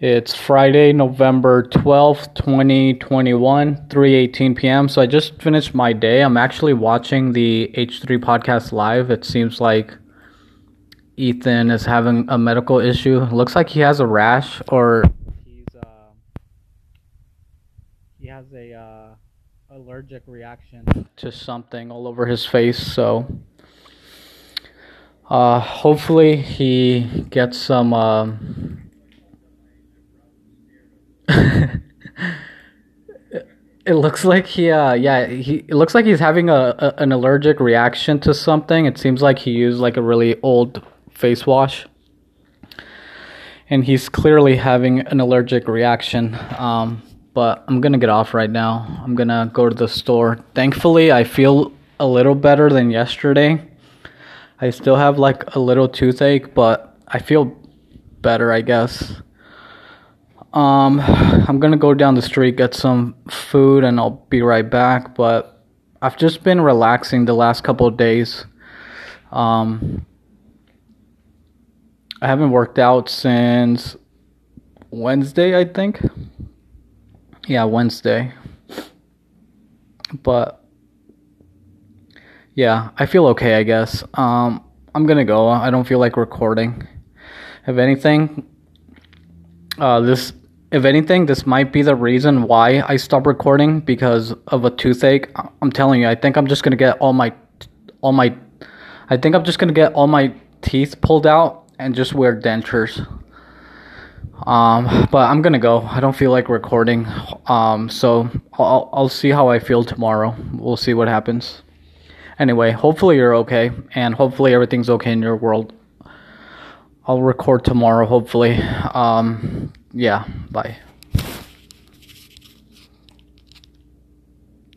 It's Friday, November 12th, 2021, 3:18 p.m. So I just finished my day. I'm actually watching the H3 podcast live. It seems like Ethan is having a medical issue. looks like he has a rash or he's uh, he has a uh, allergic reaction to something all over his face. So uh, hopefully he gets some um, it looks like he uh yeah he it looks like he's having a, a, an allergic reaction to something. It seems like he used like a really old face wash. And he's clearly having an allergic reaction um but i'm gonna get off right now. I'm gonna go to the store. Thankfully i feel a little better than yesterday. I still have like a little toothache but i feel better i guess um, I'm gonna go down the street, get some food, and I'll be right back. But I've just been relaxing the last couple of days. Um, I haven't worked out since Wednesday, I think. Yeah, Wednesday. But yeah, I feel okay, I guess. Um, I'm gonna go. I don't feel like recording. If anything, uh, this if anything, this might be the reason why I stopped recording because of a toothache. I'm telling you, I think I'm just gonna get all my, all my, I think I'm just gonna get all my teeth pulled out and just wear dentures. Um, but I'm gonna go. I don't feel like recording. Um, so I'll I'll see how I feel tomorrow. We'll see what happens. Anyway, hopefully you're okay, and hopefully everything's okay in your world. I'll record tomorrow, hopefully. Um, yeah, bye.